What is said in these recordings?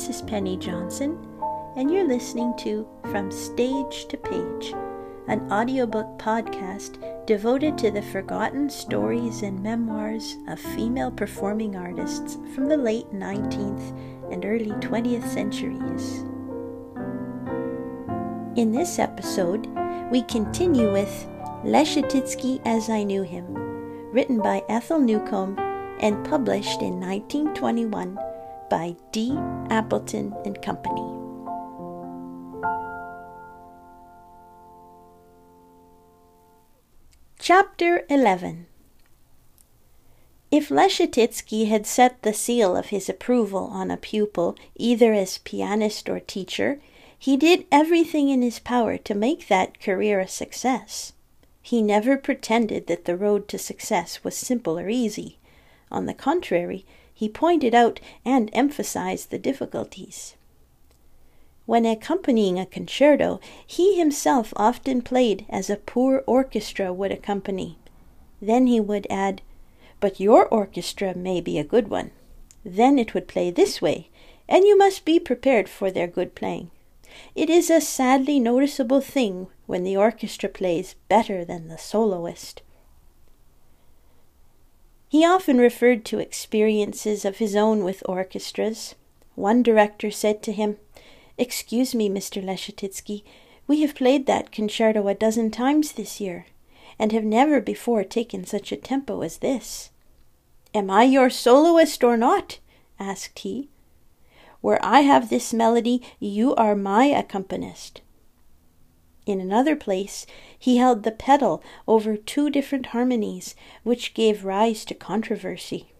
This is Penny Johnson, and you're listening to From Stage to Page, an audiobook podcast devoted to the forgotten stories and memoirs of female performing artists from the late 19th and early 20th centuries. In this episode, we continue with Leschetizky as I Knew Him, written by Ethel Newcomb and published in 1921 by D. Appleton and Company. Chapter 11 If Leschetizky had set the seal of his approval on a pupil, either as pianist or teacher, he did everything in his power to make that career a success. He never pretended that the road to success was simple or easy. On the contrary, he pointed out and emphasized the difficulties. When accompanying a concerto, he himself often played as a poor orchestra would accompany. Then he would add, But your orchestra may be a good one. Then it would play this way, and you must be prepared for their good playing. It is a sadly noticeable thing when the orchestra plays better than the soloist. He often referred to experiences of his own with orchestras. One director said to him, Excuse me, Mr. Leschetizky, we have played that concerto a dozen times this year, and have never before taken such a tempo as this. Am I your soloist or not? asked he. Where I have this melody, you are my accompanist. In another place, he held the pedal over two different harmonies, which gave rise to controversy.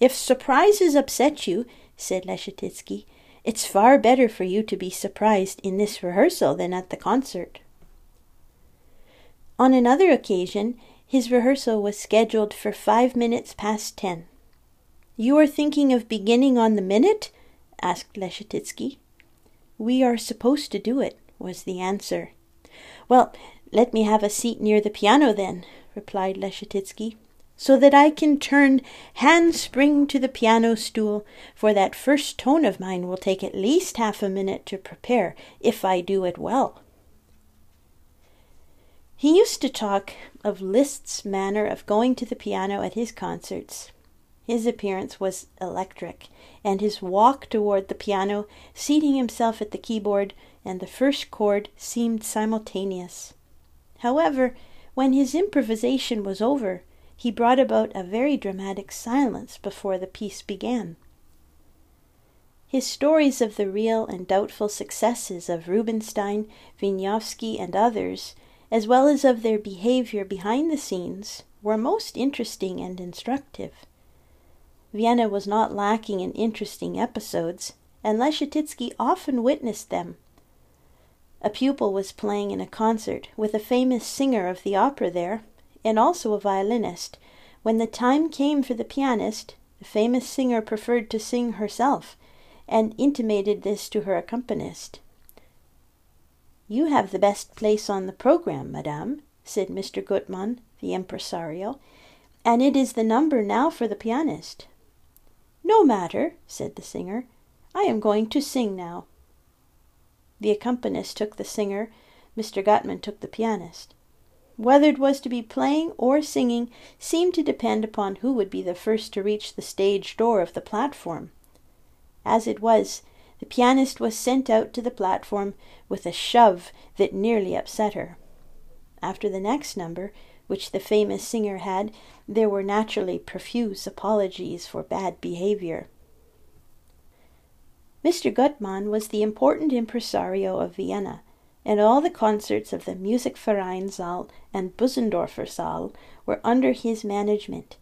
If surprises upset you, said Leschetizky, it's far better for you to be surprised in this rehearsal than at the concert. On another occasion, his rehearsal was scheduled for five minutes past ten. You are thinking of beginning on the minute? asked Leschetizky. We are supposed to do it, was the answer. Well, let me have a seat near the piano then, replied Leschetizky, so that I can turn handspring to the piano stool, for that first tone of mine will take at least half a minute to prepare, if I do it well. He used to talk of Liszt's manner of going to the piano at his concerts. His appearance was electric, and his walk toward the piano, seating himself at the keyboard, and the first chord seemed simultaneous. However, when his improvisation was over, he brought about a very dramatic silence before the piece began. His stories of the real and doubtful successes of Rubinstein, Wieniawski, and others, as well as of their behavior behind the scenes, were most interesting and instructive. Vienna was not lacking in interesting episodes, and Leschetizky often witnessed them a pupil was playing in a concert with a famous singer of the opera there, and also a violinist. When the time came for the pianist, the famous singer preferred to sing herself, and intimated this to her accompanist. You have the best place on the program, madame, said Mr. Gutmann, the impresario, and it is the number now for the pianist. No matter, said the singer. I am going to sing now. The accompanist took the singer, Mr. Gutmann took the pianist. Whether it was to be playing or singing seemed to depend upon who would be the first to reach the stage door of the platform. As it was, the pianist was sent out to the platform with a shove that nearly upset her. After the next number, which the famous singer had, there were naturally profuse apologies for bad behavior. Mr. Gutmann was the important impresario of Vienna, and all the concerts of the Musikverein Saal and Bösendorfer Saal were under his management.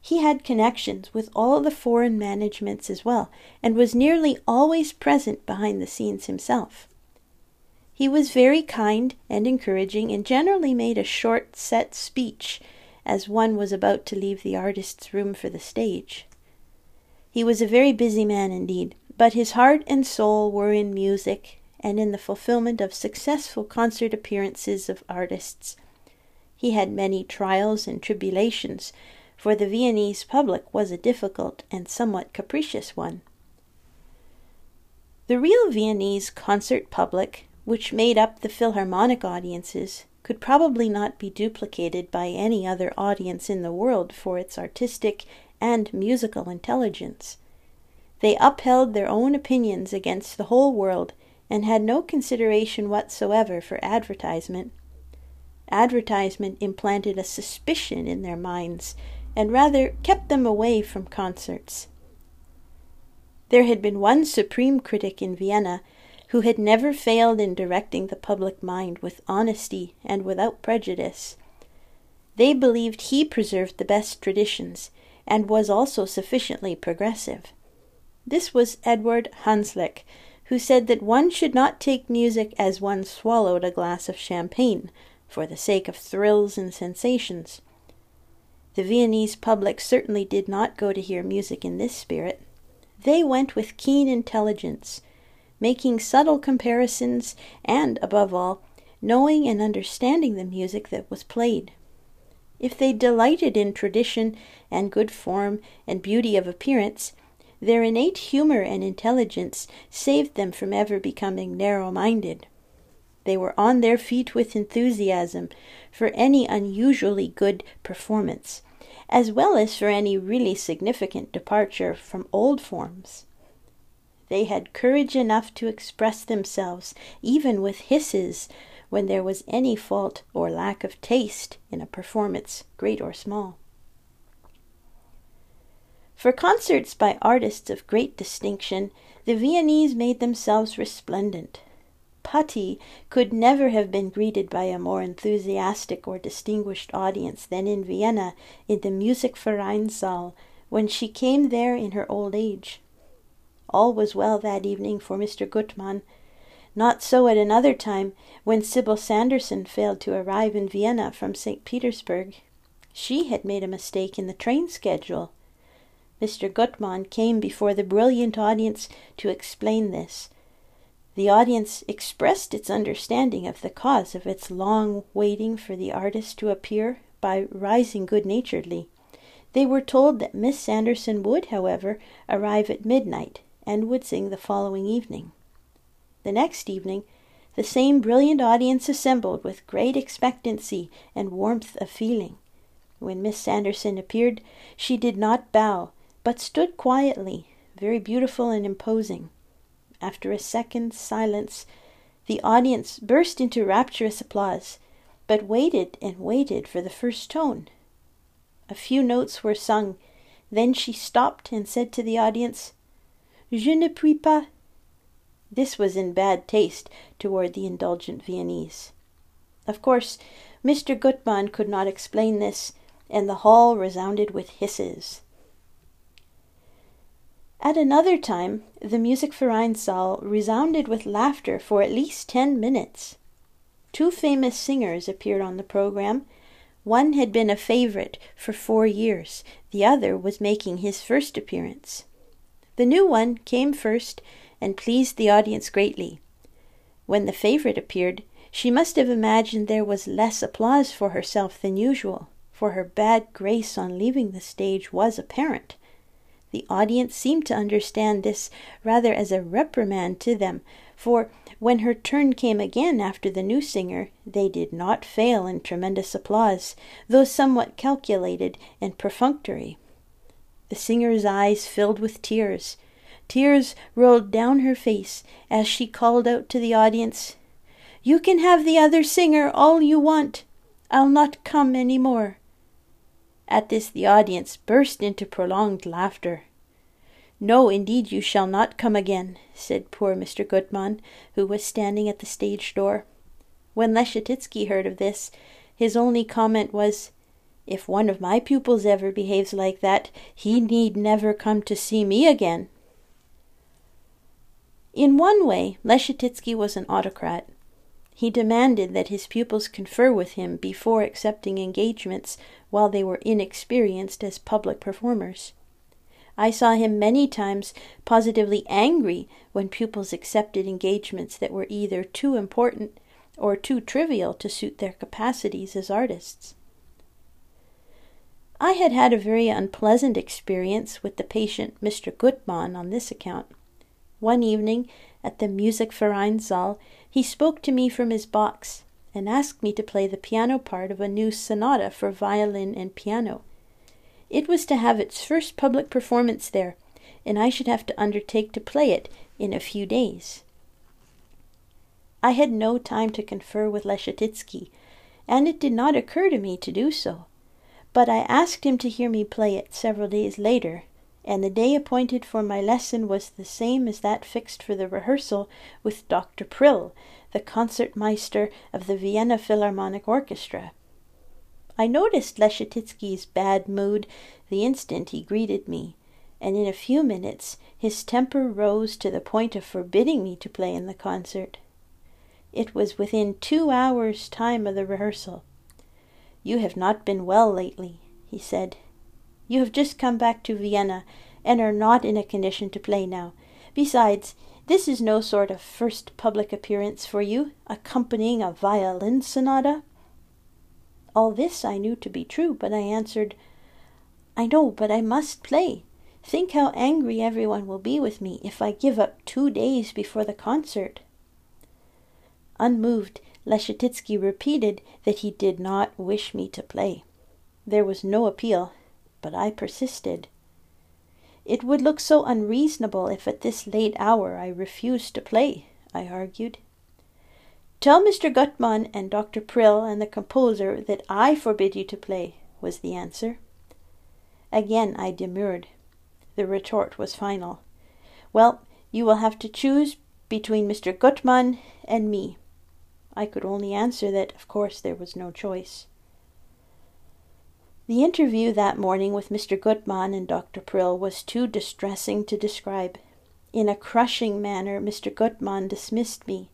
He had connections with all the foreign managements as well, and was nearly always present behind the scenes himself. He was very kind and encouraging, and generally made a short, set speech as one was about to leave the artist's room for the stage. He was a very busy man indeed, but his heart and soul were in music and in the fulfillment of successful concert appearances of artists. He had many trials and tribulations, for the Viennese public was a difficult and somewhat capricious one. The real Viennese concert public, which made up the Philharmonic audiences, could probably not be duplicated by any other audience in the world for its artistic and musical intelligence. They upheld their own opinions against the whole world and had no consideration whatsoever for advertisement. Advertisement implanted a suspicion in their minds and rather kept them away from concerts. There had been one supreme critic in Vienna who had never failed in directing the public mind with honesty and without prejudice. They believed he preserved the best traditions and was also sufficiently progressive. This was Edward Hanslick, who said that one should not take music as one swallowed a glass of champagne, for the sake of thrills and sensations. The Viennese public certainly did not go to hear music in this spirit. They went with keen intelligence, making subtle comparisons, and, above all, knowing and understanding the music that was played. If they delighted in tradition and good form and beauty of appearance, their innate humor and intelligence saved them from ever becoming narrow minded. They were on their feet with enthusiasm for any unusually good performance, as well as for any really significant departure from old forms. They had courage enough to express themselves, even with hisses, when there was any fault or lack of taste in a performance, great or small. For concerts by artists of great distinction, the Viennese made themselves resplendent. Patti could never have been greeted by a more enthusiastic or distinguished audience than in Vienna in the Musikvereinssaal when she came there in her old age. All was well that evening for Mr. Gutmann. Not so at another time when Sibyl Sanderson failed to arrive in Vienna from St. Petersburg. She had made a mistake in the train schedule. Mr. Gutmann came before the brilliant audience to explain this. The audience expressed its understanding of the cause of its long waiting for the artist to appear by rising good naturedly. They were told that Miss Sanderson would, however, arrive at midnight and would sing the following evening. The next evening, the same brilliant audience assembled with great expectancy and warmth of feeling. When Miss Sanderson appeared, she did not bow, but stood quietly, very beautiful and imposing. After a second's silence, the audience burst into rapturous applause, but waited and waited for the first tone. A few notes were sung, then she stopped and said to the audience, Je ne puis pas. This was in bad taste toward the indulgent Viennese. Of course, Mr. Gutmann could not explain this, and the hall resounded with hisses. At another time, the music for Musikvereinssaal resounded with laughter for at least ten minutes. Two famous singers appeared on the program. One had been a favorite for four years, the other was making his first appearance. The new one came first and pleased the audience greatly. When the favorite appeared, she must have imagined there was less applause for herself than usual, for her bad grace on leaving the stage was apparent. The audience seemed to understand this rather as a reprimand to them, for when her turn came again after the new singer, they did not fail in tremendous applause, though somewhat calculated and perfunctory. The singer's eyes filled with tears. Tears rolled down her face as she called out to the audience, You can have the other singer all you want. I'll not come any more. At this the audience burst into prolonged laughter. No, indeed, you shall not come again, said poor Mr. Gutmann, who was standing at the stage door. When Leschetizky heard of this, his only comment was, If one of my pupils ever behaves like that, he need never come to see me again. In one way, Leschetizky was an autocrat. He demanded that his pupils confer with him before accepting engagements while they were inexperienced as public performers. I saw him many times positively angry when pupils accepted engagements that were either too important or too trivial to suit their capacities as artists. I had had a very unpleasant experience with the patient Mr. Gutmann on this account. One evening, at the Musikvereinssaal, he spoke to me from his box and asked me to play the piano part of a new sonata for violin and piano. It was to have its first public performance there, and I should have to undertake to play it in a few days. I had no time to confer with Leschetizky, and it did not occur to me to do so. But I asked him to hear me play it several days later, and the day appointed for my lesson was the same as that fixed for the rehearsal with Dr. Prill, the concertmeister of the Vienna Philharmonic Orchestra. I noticed Leschetizky's bad mood the instant he greeted me, and in a few minutes his temper rose to the point of forbidding me to play in the concert. It was within two hours' time of the rehearsal. You have not been well lately, he said. You have just come back to Vienna, and are not in a condition to play now. Besides, this is no sort of first public appearance for you, accompanying a violin sonata. All this I knew to be true, but I answered, I know, but I must play. Think how angry everyone will be with me if I give up two days before the concert. Unmoved, Leschetizky repeated that he did not wish me to play. There was no appeal, but I persisted. It would look so unreasonable if at this late hour I refused to play, I argued. Tell Mr. Gutmann and Dr. Prill and the composer that I forbid you to play, was the answer. Again I demurred. The retort was final. Well, you will have to choose between Mr. Gutmann and me. I could only answer that, of course, there was no choice. The interview that morning with Mr. Gutmann and Dr. Prill was too distressing to describe. In a crushing manner, Mr. Gutmann dismissed me.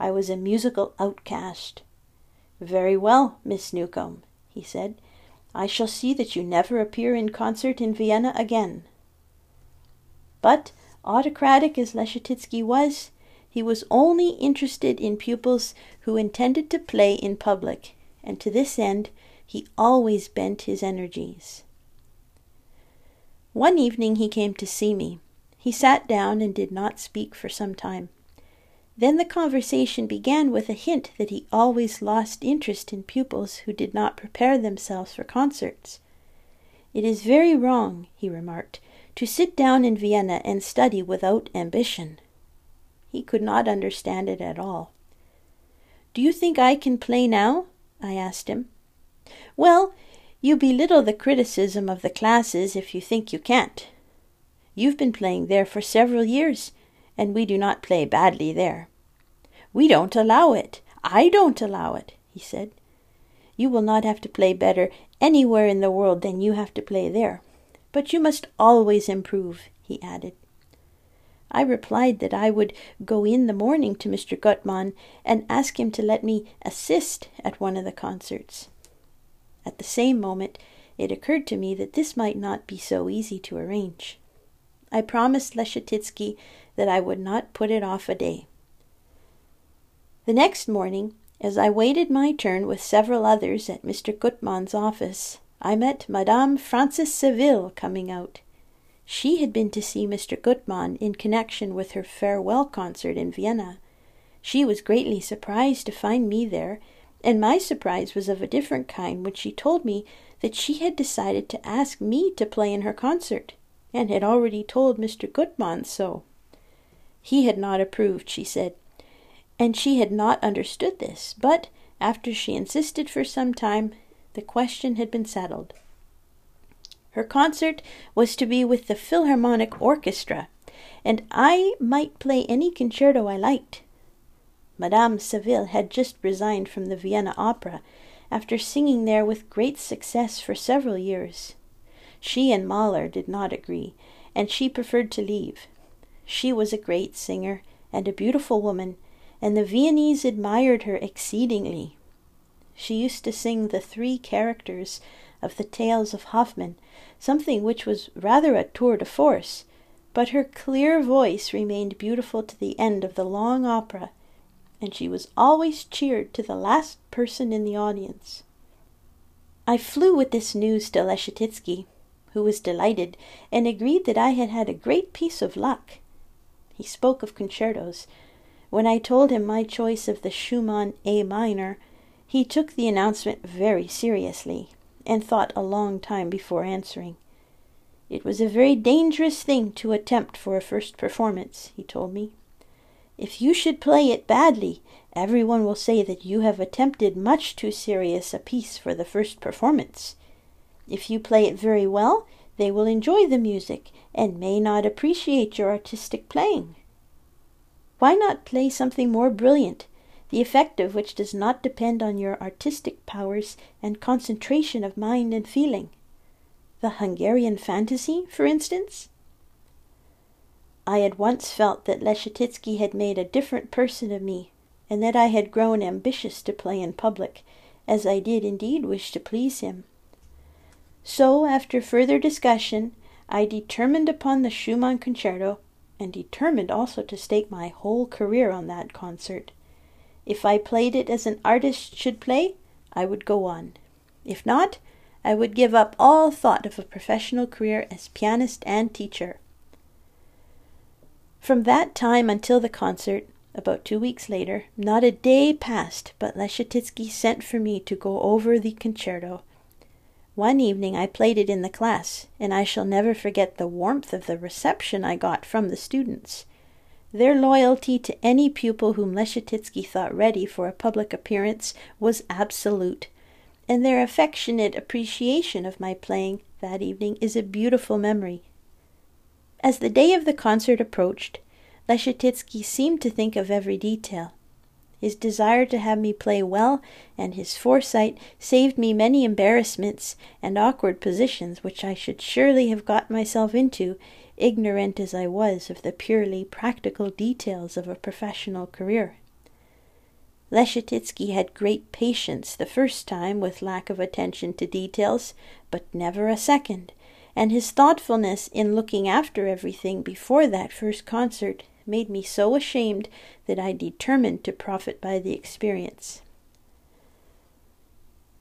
I was a musical outcast. Very well, Miss Newcomb, he said. I shall see that you never appear in concert in Vienna again. But, autocratic as Leschetizky was, he was only interested in pupils who intended to play in public, and to this end he always bent his energies. One evening he came to see me. He sat down and did not speak for some time. Then the conversation began with a hint that he always lost interest in pupils who did not prepare themselves for concerts. It is very wrong, he remarked, to sit down in Vienna and study without ambition. He could not understand it at all. Do you think I can play now? I asked him. Well, you belittle the criticism of the classes if you think you can't. You've been playing there for several years, and we do not play badly there. We don't allow it. I don't allow it, he said. You will not have to play better anywhere in the world than you have to play there. But you must always improve, he added. I replied that I would go in the morning to Mr. Gutmann and ask him to let me assist at one of the concerts. At the same moment, it occurred to me that this might not be so easy to arrange. I promised Leschetizky that I would not put it off a day. The next morning, as I waited my turn with several others at Mr. Gutmann's office, I met Madame Frances Saville coming out. She had been to see Mr. Gutmann in connection with her farewell concert in Vienna. She was greatly surprised to find me there, and my surprise was of a different kind when she told me that she had decided to ask me to play in her concert, and had already told Mr. Gutmann so. He had not approved, she said, and she had not understood this, but after she insisted for some time, the question had been settled. Her concert was to be with the Philharmonic Orchestra, and I might play any concerto I liked. Madame Saville had just resigned from the Vienna Opera after singing there with great success for several years. She and Mahler did not agree, and she preferred to leave. She was a great singer and a beautiful woman, and the Viennese admired her exceedingly. She used to sing the three characters of the tales of Hoffmann, something which was rather a tour de force, but her clear voice remained beautiful to the end of the long opera, and she was always cheered to the last person in the audience. I flew with this news to Leschetizky, who was delighted and agreed that I had had a great piece of luck. He spoke of concertos. When I told him my choice of the Schumann A minor, he took the announcement very seriously and thought a long time before answering. It was a very dangerous thing to attempt for a first performance, he told me. If you should play it badly, every one will say that you have attempted much too serious a piece for the first performance. If you play it very well, they will enjoy the music and may not appreciate your artistic playing. Why not play something more brilliant, the effect of which does not depend on your artistic powers and concentration of mind and feeling? The Hungarian fantasy, for instance? I had once felt that Leschetizky had made a different person of me, and that I had grown ambitious to play in public, as I did indeed wish to please him. So, after further discussion, I determined upon the Schumann concerto, and determined also to stake my whole career on that concert. If I played it as an artist should play, I would go on. If not, I would give up all thought of a professional career as pianist and teacher. From that time until the concert, about two weeks later, not a day passed but Leschetizky sent for me to go over the concerto. One evening I played it in the class, and I shall never forget the warmth of the reception I got from the students. Their loyalty to any pupil whom Leschetizky thought ready for a public appearance was absolute, and their affectionate appreciation of my playing that evening is a beautiful memory. As the day of the concert approached, Leschetizky seemed to think of every detail. His desire to have me play well and his foresight saved me many embarrassments and awkward positions which I should surely have got myself into, ignorant as I was of the purely practical details of a professional career. Leschetizky had great patience the first time with lack of attention to details, but never a second, and his thoughtfulness in looking after everything before that first concert made me so ashamed that I determined to profit by the experience.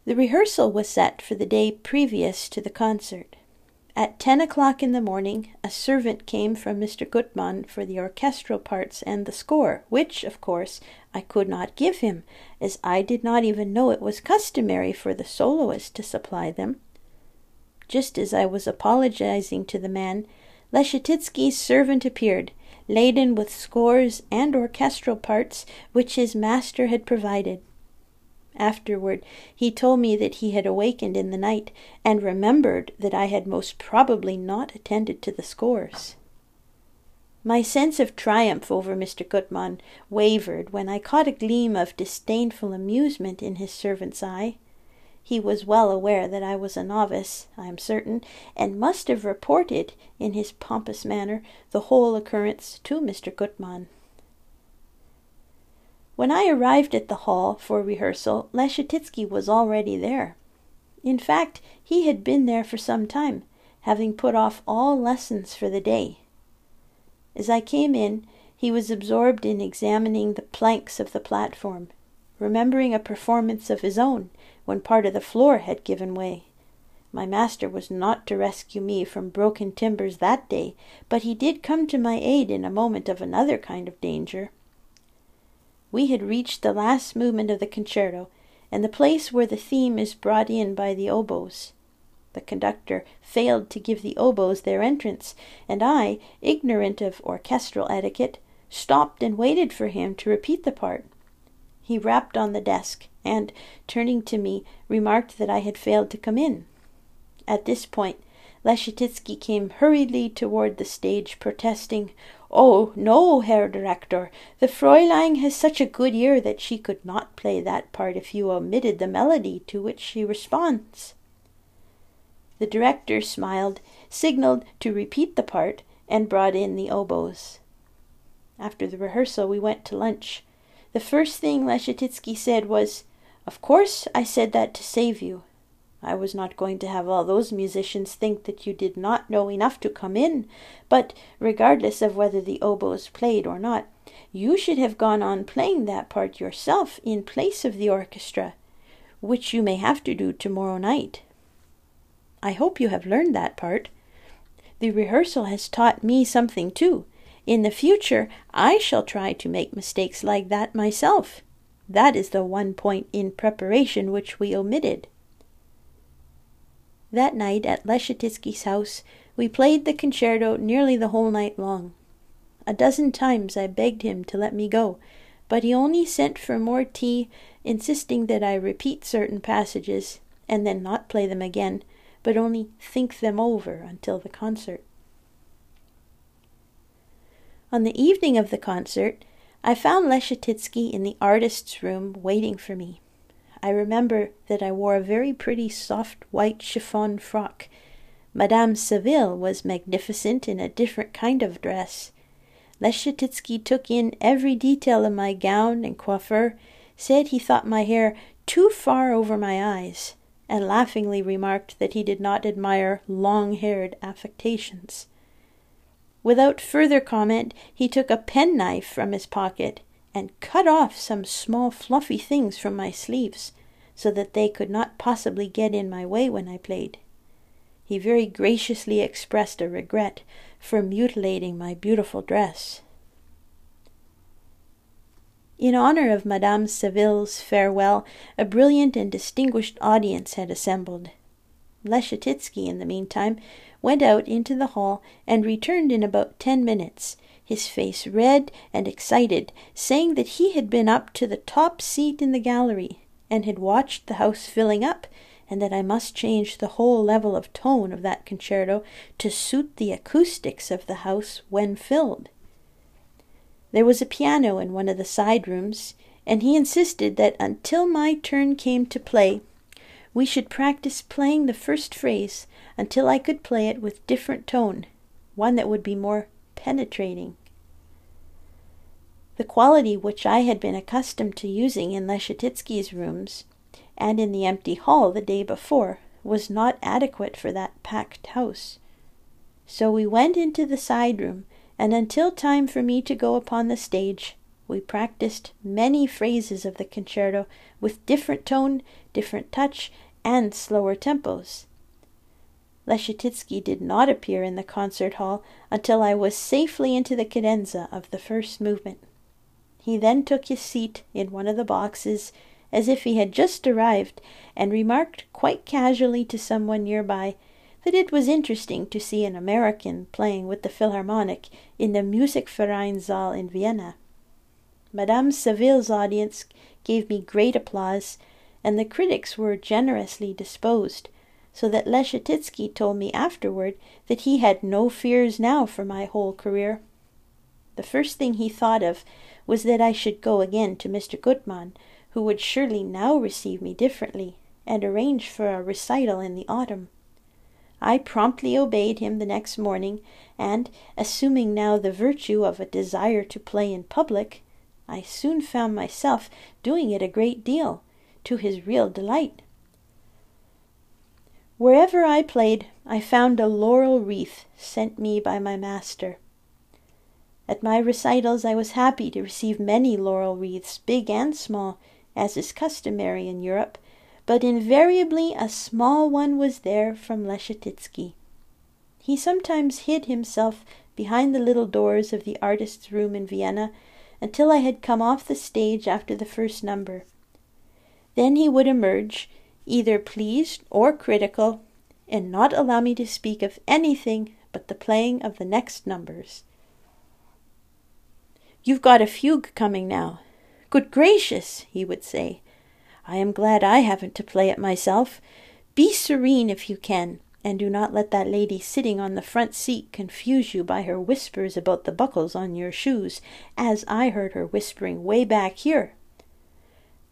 The rehearsal was set for the day previous to the concert. At ten o'clock in the morning, a servant came from Mr. Gutmann for the orchestral parts and the score, which, of course, I could not give him, as I did not even know it was customary for the soloist to supply them. Just as I was apologizing to the man, Leschetizky's servant appeared, laden with scores and orchestral parts which his master had provided. Afterward, he told me that he had awakened in the night and remembered that I had most probably not attended to the scores. My sense of triumph over Mr. Gutmann wavered when I caught a gleam of disdainful amusement in his servant's eye. He was well aware that I was a novice, I am certain, and must have reported, in his pompous manner, the whole occurrence to Mr. Gutmann. When I arrived at the hall for rehearsal, Leschetizky was already there. In fact, he had been there for some time, having put off all lessons for the day. As I came in, he was absorbed in examining the planks of the platform, remembering a performance of his own when part of the floor had given way. My master was not to rescue me from broken timbers that day, but he did come to my aid in a moment of another kind of danger. We had reached the last movement of the concerto, and the place where the theme is brought in by the oboes. The conductor failed to give the oboes their entrance, and I, ignorant of orchestral etiquette, stopped and waited for him to repeat the part. He rapped on the desk, and, turning to me, remarked that I had failed to come in. At this point, Leschetizky came hurriedly toward the stage, protesting, Oh, no, Herr Director, the Fräulein has such a good ear that she could not play that part if you omitted the melody to which she responds. The director smiled, signaled to repeat the part, and brought in the oboes. After the rehearsal, we went to lunch. The first thing Leschetizky said was, of course I said that to save you. I was not going to have all those musicians think that you did not know enough to come in, but regardless of whether the oboes played or not, you should have gone on playing that part yourself in place of the orchestra, which you may have to do tomorrow night. I hope you have learned that part. The rehearsal has taught me something too, In the future, I shall try to make mistakes like that myself. That is the one point in preparation which we omitted. That night at Leschetizky's house, we played the concerto nearly the whole night long. A dozen times I begged him to let me go, but he only sent for more tea, insisting that I repeat certain passages, and then not play them again, but only think them over until the concert. On the evening of the concert, I found Leschetizky in the artist's room waiting for me. I remember that I wore a very pretty soft white chiffon frock. Madame Saville was magnificent in a different kind of dress. Leschetizky took in every detail of my gown and coiffure, said he thought my hair too far over my eyes, and laughingly remarked that he did not admire long haired affectations. Without further comment, he took a penknife from his pocket and cut off some small fluffy things from my sleeves, so that they could not possibly get in my way when I played. He very graciously expressed a regret for mutilating my beautiful dress. In honor of Madame Saville's farewell, a brilliant and distinguished audience had assembled. Leschetizky, in the meantime, went out into the hall and returned in about ten minutes, his face red and excited, saying that he had been up to the top seat in the gallery and had watched the house filling up, and that I must change the whole level of tone of that concerto to suit the acoustics of the house when filled. There was a piano in one of the side rooms, and he insisted that until my turn came to play, we should practice playing the first phrase until I could play it with different tone, one that would be more penetrating. The quality which I had been accustomed to using in Leschetizky's rooms and in the empty hall the day before was not adequate for that packed house. So we went into the side room, and until time for me to go upon the stage, we practiced many phrases of the concerto with different tone, different touch, and slower tempos. Leschetizky did not appear in the concert hall until I was safely into the cadenza of the first movement. He then took his seat in one of the boxes as if he had just arrived, and remarked quite casually to someone near by that it was interesting to see an American playing with the Philharmonic in the Musikvereinssaal in Vienna. Madame Saville's audience gave me great applause, and the critics were generously disposed, so that Leschetizky told me afterward that he had no fears now for my whole career. The first thing he thought of was that I should go again to Mr. Gutmann, who would surely now receive me differently, and arrange for a recital in the autumn. I promptly obeyed him the next morning, and, assuming now the virtue of a desire to play in public, I soon found myself doing it a great deal, to his real delight. Wherever I played, I found a laurel wreath sent me by my master. At my recitals, I was happy to receive many laurel wreaths, big and small, as is customary in Europe, but invariably a small one was there from Leschetizky. He sometimes hid himself behind the little doors of the artist's room in Vienna until I had come off the stage after the first number. Then he would emerge, either pleased or critical, and not allow me to speak of anything but the playing of the next numbers. You've got a fugue coming now. Good gracious, he would say. I am glad I haven't to play it myself. Be serene if you can and do not let that lady sitting on the front seat confuse you by her whispers about the buckles on your shoes, as I heard her whispering way back here.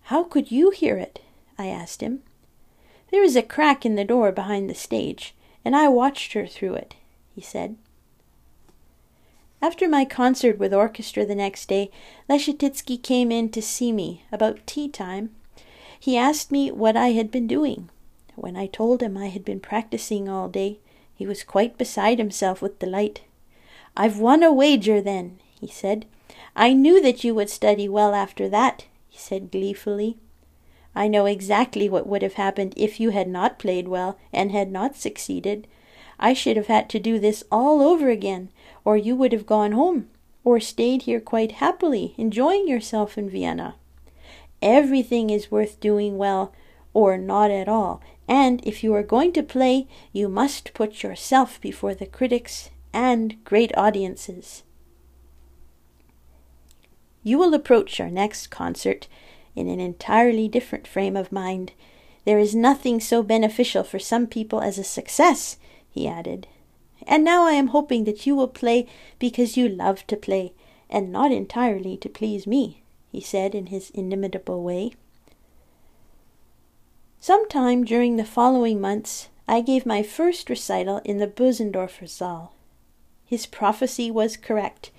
How could you hear it? I asked him. There is a crack in the door behind the stage, and I watched her through it, he said. After my concert with orchestra the next day, Leschetizky came in to see me about tea time. He asked me what I had been doing. When I told him I had been practicing all day, he was quite beside himself with delight. I've won a wager, then, he said. I knew that you would study well after that, he said gleefully. I know exactly what would have happened if you had not played well and had not succeeded. I should have had to do this all over again, or you would have gone home, or stayed here quite happily, enjoying yourself in Vienna. Everything is worth doing well or not at all, and if you are going to play, you must put yourself before the critics and great audiences. You will approach our next concert in an entirely different frame of mind. There is nothing so beneficial for some people as a success, he added. And now I am hoping that you will play because you love to play, and not entirely to please me, he said in his inimitable way. Sometime during the following months, I gave my first recital in the Bösendorfer Saal. His prophecy was correct.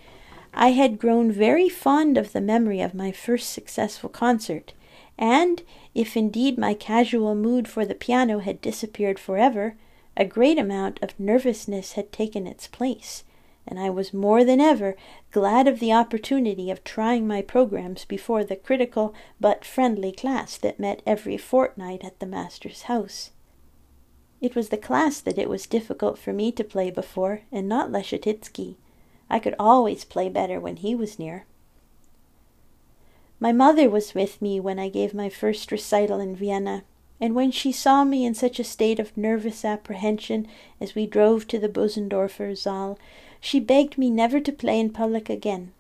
I had grown very fond of the memory of my first successful concert, and if indeed my casual mood for the piano had disappeared forever, a great amount of nervousness had taken its place, and I was more than ever glad of the opportunity of trying my programs before the critical but friendly class that met every fortnight at the master's house. It was the class that it was difficult for me to play before, and not Leschetizky. I could always play better when he was near. My mother was with me when I gave my first recital in Vienna, and when she saw me in such a state of nervous apprehension as we drove to the Bösendorfer Saal, she begged me never to play in public again.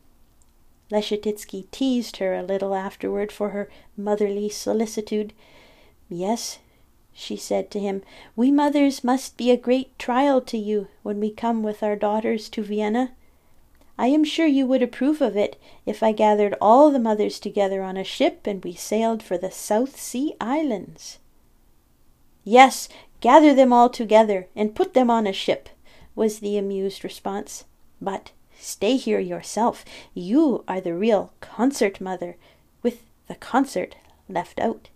Leschetizky teased her a little afterward for her motherly solicitude. Yes, she said to him, we mothers must be a great trial to you when we come with our daughters to Vienna. I am sure you would approve of it if I gathered all the mothers together on a ship and we sailed for the South Sea Islands. Yes, gather them all together and put them on a ship, was the amused response. But stay here yourself. You are the real concert mother, with the concert left out.